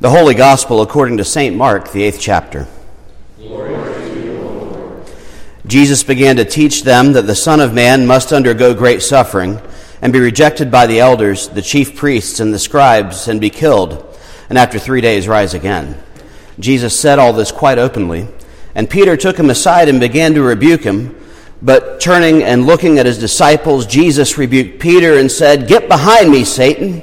The Holy Gospel according to St. Mark, the eighth chapter. Jesus began to teach them that the Son of Man must undergo great suffering and be rejected by the elders, the chief priests, and the scribes, and be killed, and after three days rise again. Jesus said all this quite openly, and Peter took him aside and began to rebuke him. But turning and looking at his disciples, Jesus rebuked Peter and said, Get behind me, Satan.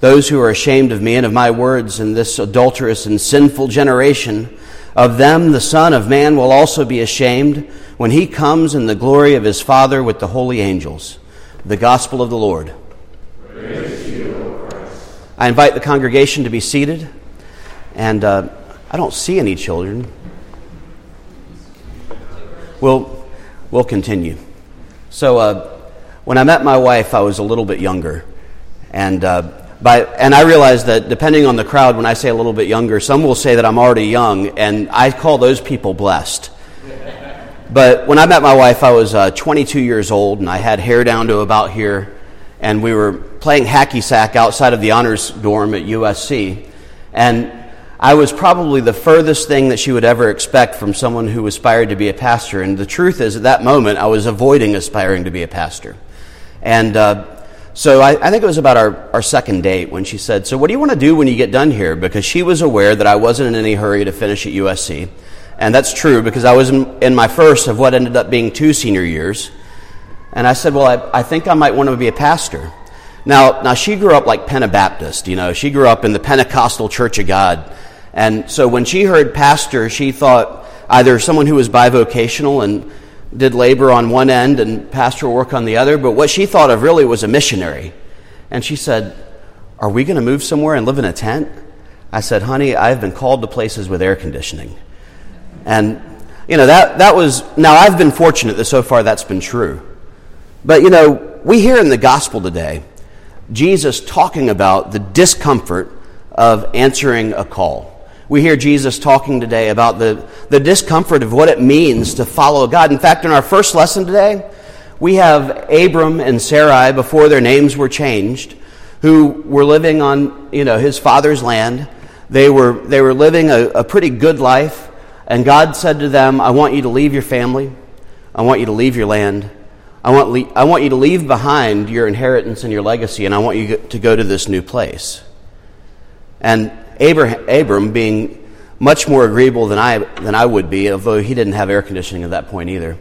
Those who are ashamed of me and of my words in this adulterous and sinful generation, of them the Son of Man will also be ashamed when he comes in the glory of his Father with the holy angels. The Gospel of the Lord. I invite the congregation to be seated, and uh, I don't see any children. We'll, we'll continue. So, uh, when I met my wife, I was a little bit younger, and uh, by, and I realize that depending on the crowd, when I say a little bit younger, some will say that I'm already young, and I call those people blessed. But when I met my wife, I was uh, 22 years old, and I had hair down to about here, and we were playing hacky sack outside of the honors dorm at USC. And I was probably the furthest thing that she would ever expect from someone who aspired to be a pastor. And the truth is, at that moment, I was avoiding aspiring to be a pastor. And uh, so I, I, think it was about our, our second date when she said, So, what do you want to do when you get done here? Because she was aware that I wasn't in any hurry to finish at USC. And that's true because I was in, in my first of what ended up being two senior years. And I said, Well, I, I think I might want to be a pastor. Now, now, she grew up like Pentabaptist, you know, she grew up in the Pentecostal Church of God. And so when she heard pastor, she thought either someone who was bivocational and did labor on one end and pastoral work on the other, but what she thought of really was a missionary. And she said, Are we going to move somewhere and live in a tent? I said, Honey, I've been called to places with air conditioning. And, you know, that, that was, now I've been fortunate that so far that's been true. But, you know, we hear in the gospel today Jesus talking about the discomfort of answering a call. We hear Jesus talking today about the, the discomfort of what it means to follow God. In fact, in our first lesson today, we have Abram and Sarai before their names were changed, who were living on you know his father's land. They were they were living a, a pretty good life, and God said to them, "I want you to leave your family, I want you to leave your land, I want le- I want you to leave behind your inheritance and your legacy, and I want you to go to this new place." And Abraham, Abram, being much more agreeable than I, than I would be, although he didn't have air conditioning at that point either,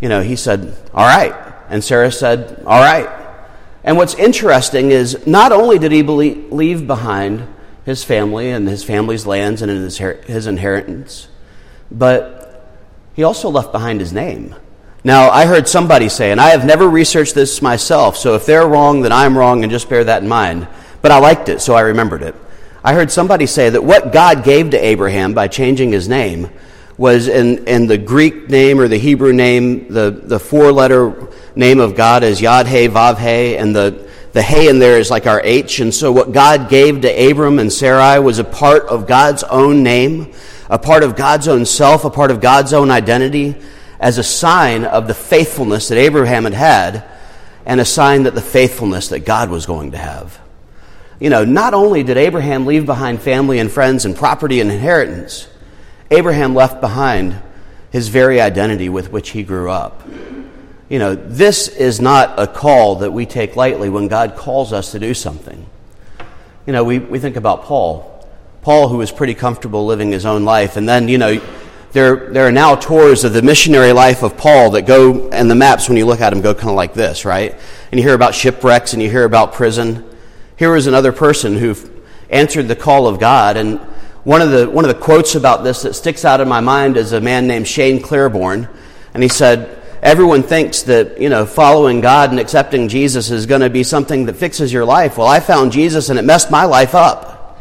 you know, he said, All right. And Sarah said, All right. And what's interesting is not only did he leave behind his family and his family's lands and his, his inheritance, but he also left behind his name. Now, I heard somebody say, and I have never researched this myself, so if they're wrong, then I'm wrong, and just bear that in mind. But I liked it, so I remembered it. I heard somebody say that what God gave to Abraham by changing his name was in, in the Greek name or the Hebrew name, the, the four letter name of God is Yad He Vav He, and the, the He in there is like our H. And so what God gave to Abram and Sarai was a part of God's own name, a part of God's own self, a part of God's own identity, as a sign of the faithfulness that Abraham had had, and a sign that the faithfulness that God was going to have you know, not only did Abraham leave behind family and friends and property and inheritance, Abraham left behind his very identity with which he grew up. You know, this is not a call that we take lightly when God calls us to do something. You know, we, we think about Paul. Paul, who was pretty comfortable living his own life, and then, you know, there, there are now tours of the missionary life of Paul that go, and the maps, when you look at them, go kind of like this, right? And you hear about shipwrecks and you hear about prison. Here was another person who answered the call of God. And one of, the, one of the quotes about this that sticks out in my mind is a man named Shane Claiborne. And he said, Everyone thinks that, you know, following God and accepting Jesus is going to be something that fixes your life. Well, I found Jesus and it messed my life up.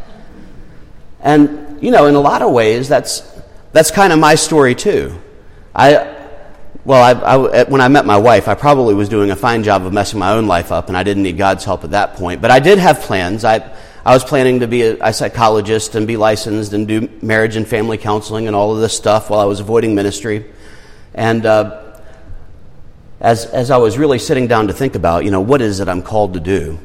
And you know, in a lot of ways, that's, that's kind of my story too. I, well, I, I, when I met my wife, I probably was doing a fine job of messing my own life up, and I didn't need God's help at that point. But I did have plans. I, I was planning to be a, a psychologist and be licensed and do marriage and family counseling and all of this stuff while I was avoiding ministry. And uh, as, as I was really sitting down to think about, you know, what is it I'm called to do,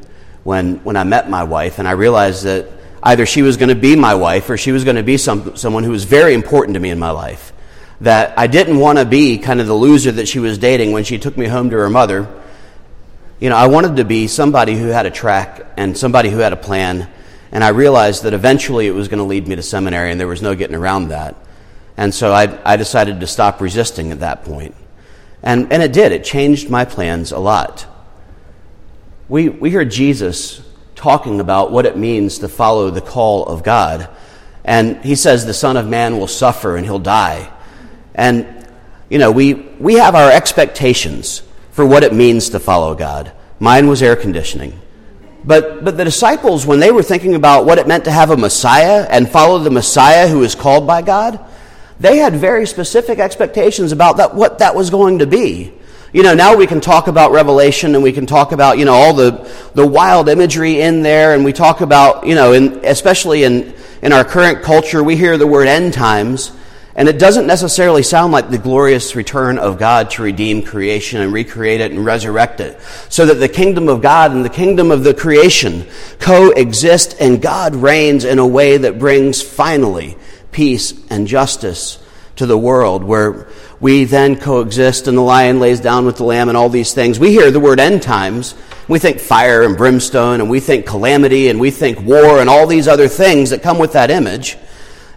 when, when I met my wife, and I realized that either she was going to be my wife or she was going to be some, someone who was very important to me in my life. That I didn't want to be kind of the loser that she was dating when she took me home to her mother you know, I wanted to be somebody who had a track and somebody who had a plan. And I realized that eventually it was going to lead me to seminary, and there was no getting around that. And so I, I decided to stop resisting at that point. And, and it did, it changed my plans a lot. We, we hear Jesus talking about what it means to follow the call of God. And he says the Son of Man will suffer and he'll die. And, you know, we, we have our expectations for what it means to follow God. Mine was air conditioning. But, but the disciples, when they were thinking about what it meant to have a Messiah and follow the Messiah who is called by God, they had very specific expectations about that, what that was going to be. You know, now we can talk about Revelation and we can talk about, you know, all the, the wild imagery in there and we talk about, you know, in, especially in, in our current culture, we hear the word end times and it doesn't necessarily sound like the glorious return of God to redeem creation and recreate it and resurrect it. So that the kingdom of God and the kingdom of the creation coexist and God reigns in a way that brings finally peace and justice to the world where we then coexist and the lion lays down with the lamb and all these things. We hear the word end times. We think fire and brimstone and we think calamity and we think war and all these other things that come with that image.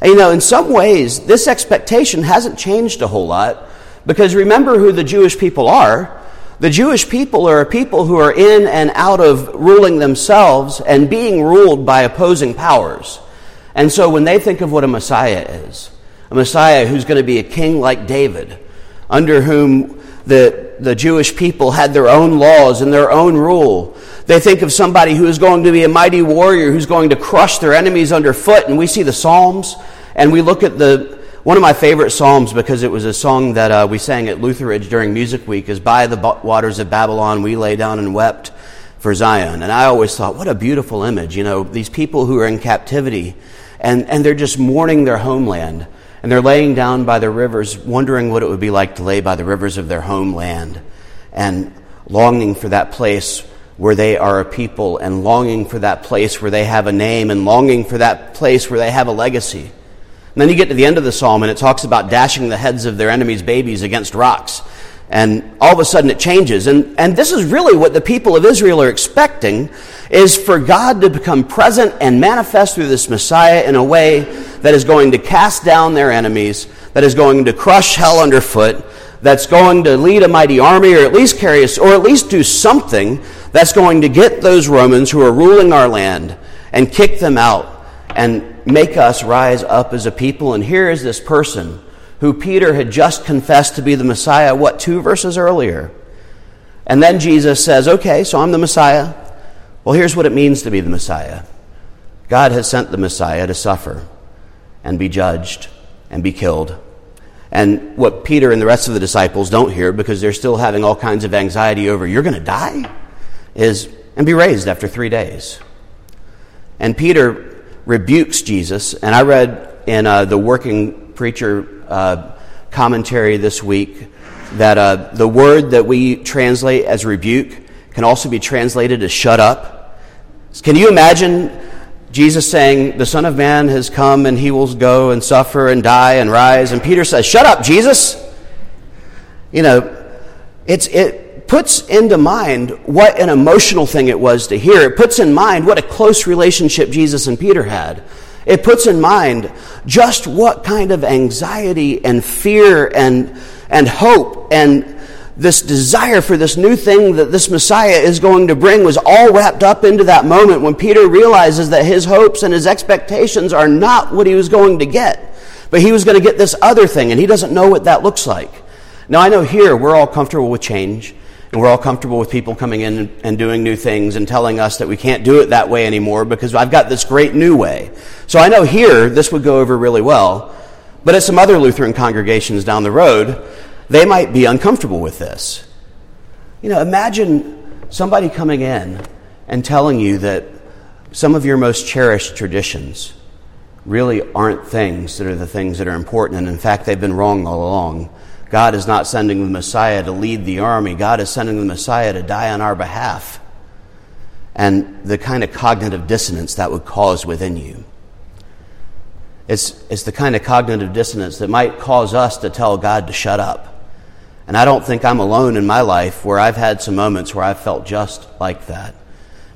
And, you know, in some ways, this expectation hasn't changed a whole lot because remember who the Jewish people are. The Jewish people are a people who are in and out of ruling themselves and being ruled by opposing powers. And so when they think of what a Messiah is, a Messiah who's going to be a king like David, under whom the, the Jewish people had their own laws and their own rule, they think of somebody who is going to be a mighty warrior who's going to crush their enemies underfoot. And we see the Psalms and we look at the one of my favorite psalms because it was a song that uh, we sang at Lutheridge during Music Week is by the waters of Babylon we lay down and wept for Zion. And I always thought, what a beautiful image. You know, these people who are in captivity and, and they're just mourning their homeland. And they're laying down by the rivers, wondering what it would be like to lay by the rivers of their homeland and longing for that place where they are a people and longing for that place where they have a name and longing for that place where they have a legacy. And then you get to the end of the psalm and it talks about dashing the heads of their enemies' babies against rocks. And all of a sudden it changes. And, and this is really what the people of Israel are expecting is for God to become present and manifest through this Messiah in a way that is going to cast down their enemies, that is going to crush hell underfoot, that's going to lead a mighty army or at least carry us, or at least do something that's going to get those Romans who are ruling our land and kick them out and make us rise up as a people. And here is this person who Peter had just confessed to be the Messiah, what, two verses earlier? And then Jesus says, Okay, so I'm the Messiah. Well, here's what it means to be the Messiah God has sent the Messiah to suffer and be judged and be killed and what Peter and the rest of the disciples don't hear because they're still having all kinds of anxiety over, you're going to die, is, and be raised after three days. And Peter rebukes Jesus, and I read in uh, the Working Preacher uh, commentary this week that uh, the word that we translate as rebuke can also be translated as shut up. Can you imagine Jesus saying, The Son of Man has come and he will go and suffer and die and rise. And Peter says, Shut up, Jesus. You know, it's, it puts into mind what an emotional thing it was to hear. It puts in mind what a close relationship Jesus and Peter had. It puts in mind just what kind of anxiety and fear and, and hope and this desire for this new thing that this Messiah is going to bring was all wrapped up into that moment when Peter realizes that his hopes and his expectations are not what he was going to get, but he was going to get this other thing, and he doesn't know what that looks like. Now, I know here we're all comfortable with change, And we're all comfortable with people coming in and doing new things and telling us that we can't do it that way anymore because I've got this great new way. So I know here this would go over really well, but at some other Lutheran congregations down the road, they might be uncomfortable with this. You know, imagine somebody coming in and telling you that some of your most cherished traditions really aren't things that are the things that are important, and in fact, they've been wrong all along. God is not sending the Messiah to lead the army. God is sending the Messiah to die on our behalf. And the kind of cognitive dissonance that would cause within you. It's, it's the kind of cognitive dissonance that might cause us to tell God to shut up. And I don't think I'm alone in my life where I've had some moments where I've felt just like that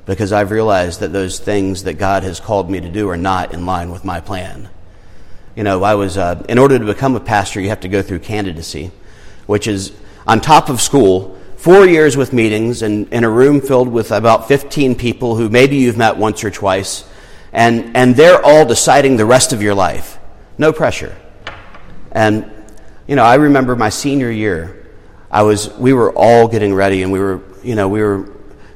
because I've realized that those things that God has called me to do are not in line with my plan. You know, I was, uh, in order to become a pastor, you have to go through candidacy, which is on top of school, four years with meetings and in a room filled with about 15 people who maybe you've met once or twice, and, and they're all deciding the rest of your life. No pressure. And, you know, I remember my senior year, I was, we were all getting ready and we were, you know, we were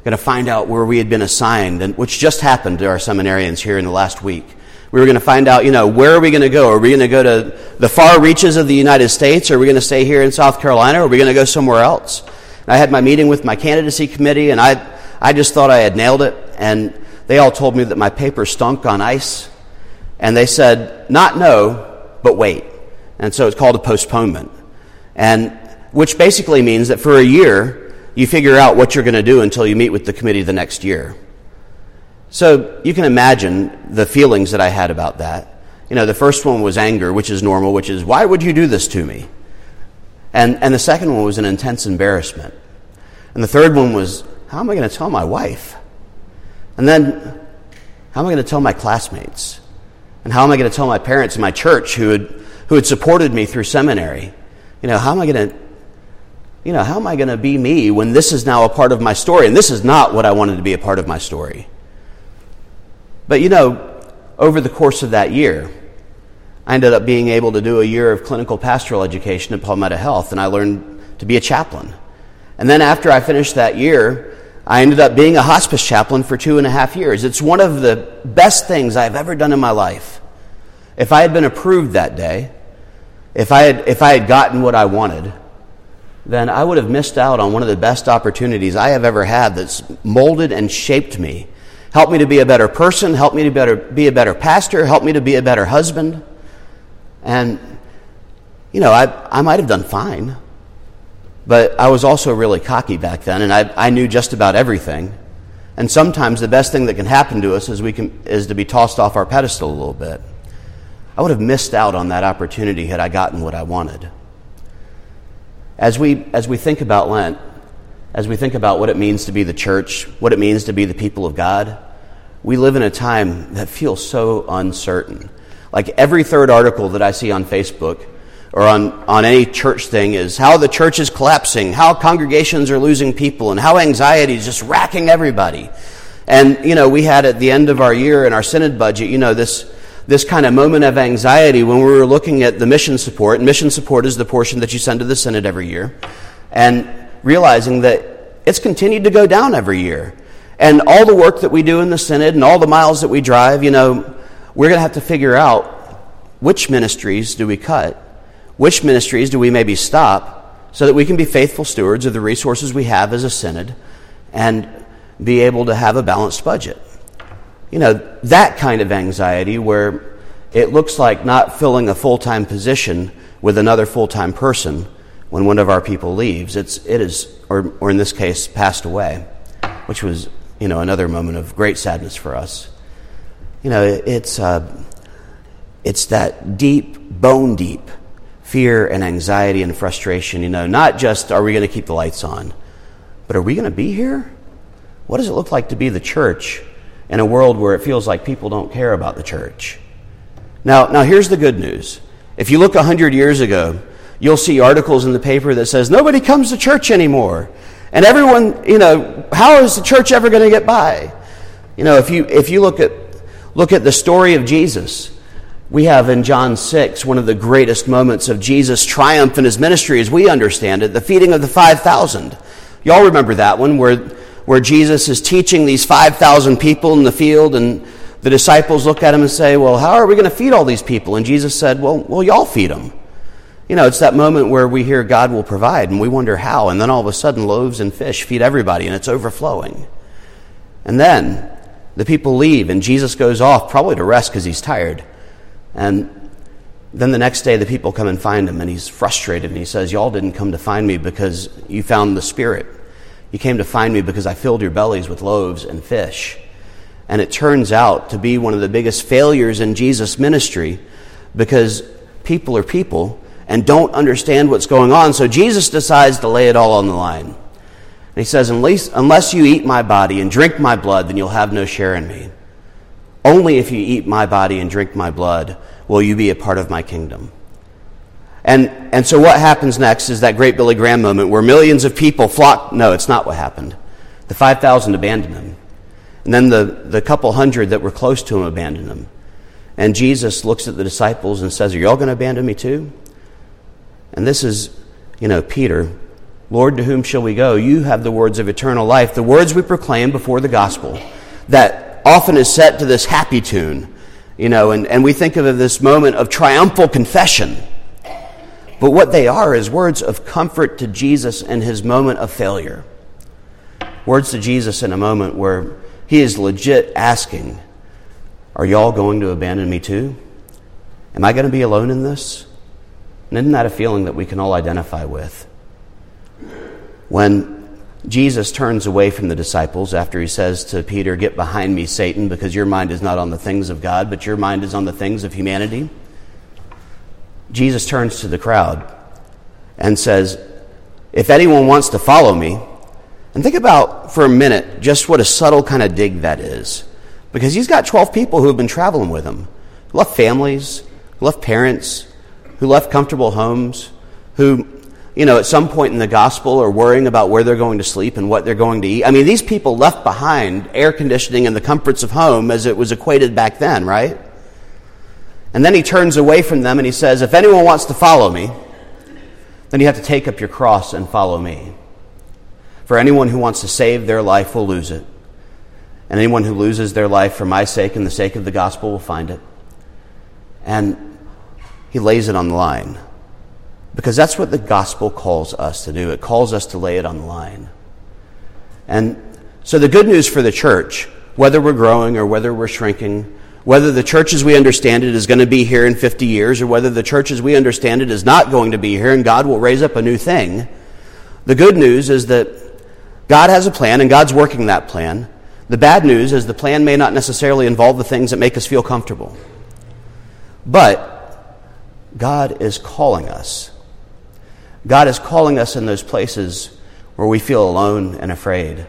going to find out where we had been assigned, and, which just happened to our seminarians here in the last week. We were going to find out, you know, where are we going to go? Are we going to go to the far reaches of the United States? Are we going to stay here in South Carolina? Are we going to go somewhere else? And I had my meeting with my candidacy committee, and I, I just thought I had nailed it. And they all told me that my paper stunk on ice. And they said, not no, but wait. And so it's called a postponement. And which basically means that for a year, you figure out what you're going to do until you meet with the committee the next year. So you can imagine the feelings that I had about that. You know, the first one was anger, which is normal, which is, why would you do this to me? And, and the second one was an intense embarrassment. And the third one was, how am I going to tell my wife? And then, how am I going to tell my classmates? And how am I going to tell my parents and my church who had, who had supported me through seminary? You know, how am I going to, you know, how am I going to be me when this is now a part of my story? And this is not what I wanted to be a part of my story. But you know, over the course of that year, I ended up being able to do a year of clinical pastoral education at Palmetto Health, and I learned to be a chaplain. And then after I finished that year, I ended up being a hospice chaplain for two and a half years. It's one of the best things I've ever done in my life. If I had been approved that day, if I had, if I had gotten what I wanted, then I would have missed out on one of the best opportunities I have ever had that's molded and shaped me Help me to be a better person. Help me to better, be a better pastor. Help me to be a better husband. And, you know, I, I might have done fine. But I was also really cocky back then, and I, I knew just about everything. And sometimes the best thing that can happen to us is, we can, is to be tossed off our pedestal a little bit. I would have missed out on that opportunity had I gotten what I wanted. As we, as we think about Lent, as we think about what it means to be the church, what it means to be the people of God, we live in a time that feels so uncertain. Like every third article that I see on Facebook or on, on any church thing is how the church is collapsing, how congregations are losing people, and how anxiety is just racking everybody. And, you know, we had at the end of our year in our Synod budget, you know, this, this kind of moment of anxiety when we were looking at the mission support. And mission support is the portion that you send to the Synod every year. And realizing that it's continued to go down every year. And all the work that we do in the Synod and all the miles that we drive, you know, we're going to have to figure out which ministries do we cut, which ministries do we maybe stop, so that we can be faithful stewards of the resources we have as a Synod and be able to have a balanced budget. You know, that kind of anxiety where it looks like not filling a full time position with another full time person when one of our people leaves. It's, it is, or, or in this case, passed away, which was, you know, another moment of great sadness for us. You know, it's, uh, it's that deep, bone deep fear and anxiety and frustration. You know, not just are we going to keep the lights on, but are we going to be here? What does it look like to be the church in a world where it feels like people don't care about the church? Now, now here's the good news. If you look 100 years ago, you'll see articles in the paper that says nobody comes to church anymore. And everyone, you know, how is the church ever going to get by? You know, if you if you look at look at the story of Jesus, we have in John 6 one of the greatest moments of Jesus' triumph in his ministry as we understand it, the feeding of the 5,000. Y'all remember that one where, where Jesus is teaching these 5,000 people in the field, and the disciples look at him and say, Well, how are we going to feed all these people? And Jesus said, Well, well y'all feed them. You know, it's that moment where we hear God will provide, and we wonder how, and then all of a sudden, loaves and fish feed everybody, and it's overflowing. And then the people leave, and Jesus goes off, probably to rest because he's tired. And then the next day, the people come and find him, and he's frustrated, and he says, Y'all didn't come to find me because you found the Spirit. You came to find me because I filled your bellies with loaves and fish. And it turns out to be one of the biggest failures in Jesus' ministry because people are people and don't understand what's going on. So Jesus decides to lay it all on the line. And he says, unless, unless you eat my body and drink my blood, then you'll have no share in me. Only if you eat my body and drink my blood will you be a part of my kingdom. And, and so what happens next is that great Billy Graham moment where millions of people flock. No, it's not what happened. The 5,000 abandoned him. And then the, the couple hundred that were close to him abandoned him. And Jesus looks at the disciples and says, Are y'all going to abandon me too? And this is, you know, Peter Lord, to whom shall we go? You have the words of eternal life, the words we proclaim before the gospel, that often is set to this happy tune, you know, and, and we think of this moment of triumphal confession. But what they are is words of comfort to Jesus in his moment of failure. Words to Jesus in a moment where he is legit asking, Are y'all going to abandon me too? Am I going to be alone in this? And isn't that a feeling that we can all identify with? When Jesus turns away from the disciples after he says to Peter, Get behind me, Satan, because your mind is not on the things of God, but your mind is on the things of humanity. Jesus turns to the crowd and says, If anyone wants to follow me, and think about for a minute just what a subtle kind of dig that is. Because he's got 12 people who have been traveling with him, left families, left parents, who left comfortable homes, who you know, at some point in the gospel are worrying about where they're going to sleep and what they're going to eat. I mean, these people left behind air conditioning and the comforts of home as it was equated back then, right? And then he turns away from them and he says, If anyone wants to follow me, then you have to take up your cross and follow me. For anyone who wants to save their life will lose it. And anyone who loses their life for my sake and the sake of the gospel will find it. And he lays it on the line. Because that's what the gospel calls us to do. It calls us to lay it on the line. And so the good news for the church, whether we're growing or whether we're shrinking, whether the church as we understand it is going to be here in 50 years or whether the church as we understand it is not going to be here and God will raise up a new thing, the good news is that God has a plan and God's working that plan. The bad news is the plan may not necessarily involve the things that make us feel comfortable. But God is calling us God is calling us in those places where we feel alone and afraid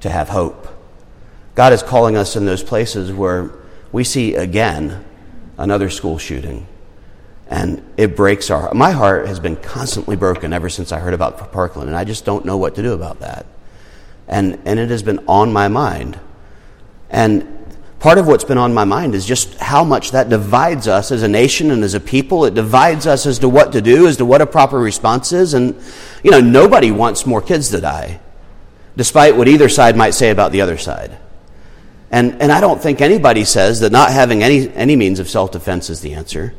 to have hope. God is calling us in those places where we see again another school shooting. And it breaks our my heart has been constantly broken ever since I heard about Parkland, and I just don't know what to do about that. And and it has been on my mind. And part of what's been on my mind is just how much that divides us as a nation and as a people. It divides us as to what to do, as to what a proper response is. And, you know, nobody wants more kids to die, despite what either side might say about the other side. And, and I don't think anybody says that not having any, any means of self defense is the answer.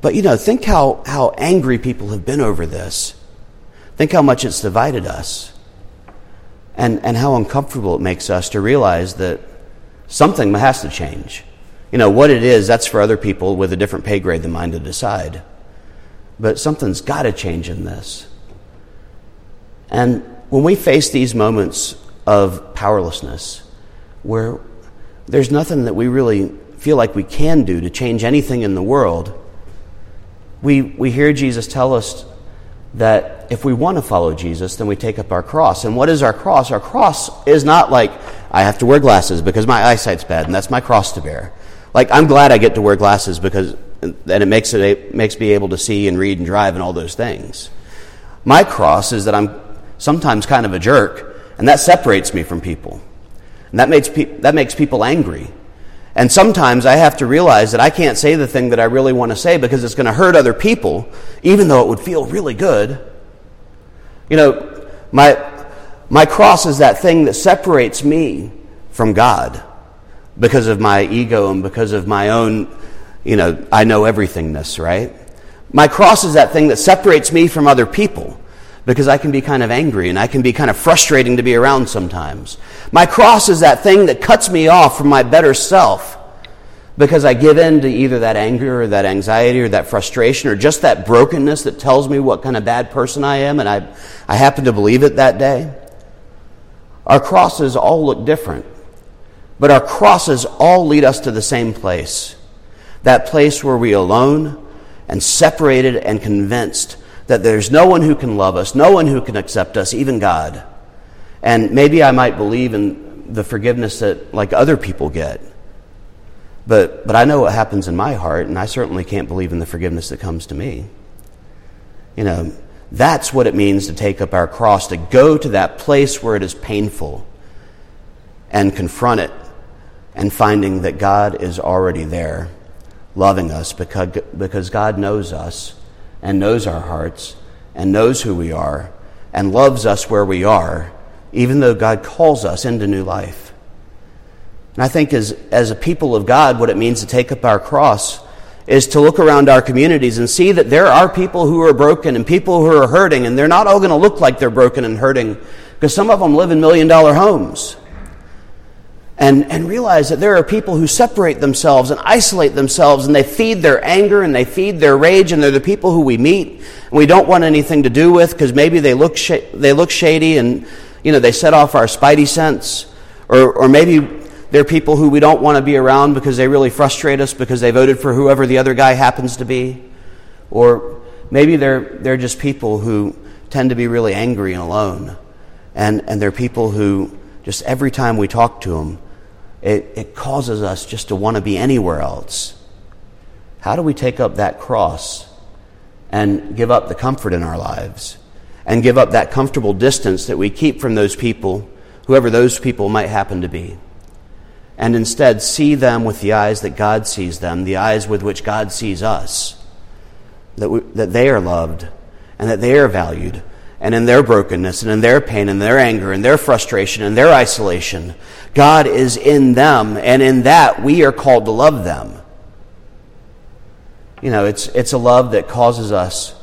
But, you know, think how, how angry people have been over this. Think how much it's divided us. And, and how uncomfortable it makes us to realize that something has to change. You know, what it is, that's for other people with a different pay grade than mine to decide. But something's got to change in this. And when we face these moments of powerlessness, where there's nothing that we really feel like we can do to change anything in the world, we, we hear Jesus tell us that if we want to follow Jesus, then we take up our cross. And what is our cross? Our cross is not like, I have to wear glasses because my eyesight's bad, and that's my cross to bear. Like, I'm glad I get to wear glasses because then it makes, it, it makes me able to see and read and drive and all those things. My cross is that I'm sometimes kind of a jerk, and that separates me from people. And that makes, pe- that makes people angry. And sometimes I have to realize that I can't say the thing that I really want to say because it's going to hurt other people, even though it would feel really good. You know, my, My cross is that thing that separates me from God because of my ego and because of my own, you know, I know everythingness, right? My cross is that thing that separates me from other people because I can be kind of angry and I can be kind of frustrating to be around sometimes. My cross is that thing that cuts me off from my better self because I give in to either that anger or that anxiety or that frustration or just that brokenness that tells me what kind of bad person I am and I, I happen to believe it that day. Our crosses all look different, but our crosses all lead us to the same place. That place where we alone and separated and convinced that there's no one who can love us, no one who can accept us, even God. And maybe I might believe in the forgiveness that like other people get. But, but I know what happens in my heart, and I certainly can't believe in the forgiveness that comes to me. You know, that's what it means to take up our cross, to go to that place where it is painful and confront it and finding that God is already there, loving us because, because God knows us and knows our hearts and knows who we are and loves us where we are, even though God calls us into new life. And I think as, as a people of God, what it means to take up our cross is to look around our communities and see that there are people who are broken and people who are hurting, and they're not all going to look like they're broken and hurting because some of them live in million dollar homes. And, and realize that there are people who separate themselves and isolate themselves and they feed their anger and they feed their rage and they're the people who we meet. And we don't want anything to do with because maybe they look, sh- they look shady and you know they set off our spidey sense or, or maybe they're people who we don't want to be around because they really frustrate us because they voted for whoever the other guy happens to be. Or maybe they're, they're just people who tend to be really angry and alone. And, and they're people who just every time we talk to them it, it causes us just to want to be anywhere else. How do we take up that cross and give up the comfort in our lives and give up that comfortable distance that we keep from those people, whoever those people might happen to be, and instead see them with the eyes that God sees them, the eyes with which God sees us, that, we, that they are loved and that they are valued and in their brokenness and in their pain and their anger and their frustration and their isolation, God is in them, and in that we are called to love them. You know, it's, it's a love that causes us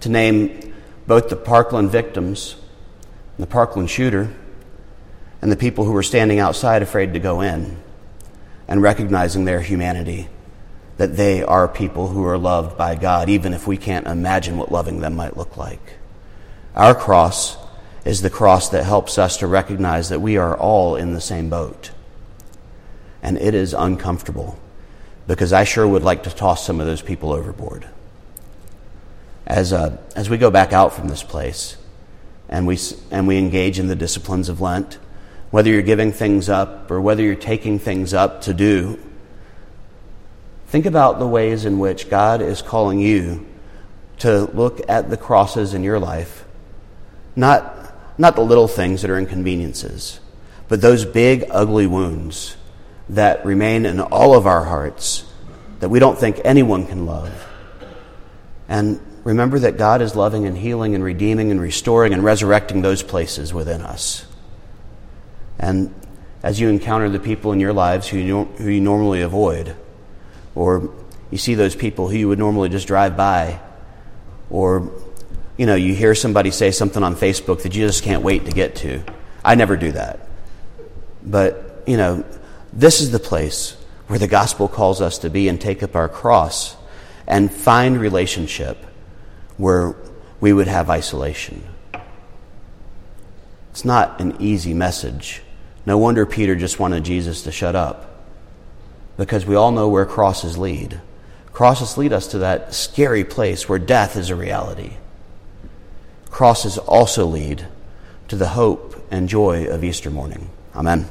to name both the Parkland victims, and the Parkland shooter, and the people who were standing outside afraid to go in, and recognizing their humanity, that they are people who are loved by God, even if we can't imagine what loving them might look like. Our cross is the cross that helps us to recognize that we are all in the same boat. And it is uncomfortable because I sure would like to toss some of those people overboard. As, uh, as we go back out from this place and we, and we engage in the disciplines of Lent, whether you're giving things up or whether you're taking things up to do, think about the ways in which God is calling you to look at the crosses in your life not, not the little things that are inconveniences, but those big, ugly wounds that remain in all of our hearts that we don't think anyone can love. And remember that God is loving and healing and redeeming and restoring and resurrecting those places within us. And as you encounter the people in your lives who you, who you normally avoid, or you see those people who you would normally just drive by, or you know, you hear somebody say something on Facebook that you just can't wait to get to. I never do that. But, you know, this is the place where the gospel calls us to be and take up our cross and find relationship where we would have isolation. It's not an easy message. No wonder Peter just wanted Jesus to shut up because we all know where crosses lead. Crosses lead us to that scary place where death is a reality crosses also lead to the hope and joy of Easter morning. Amen.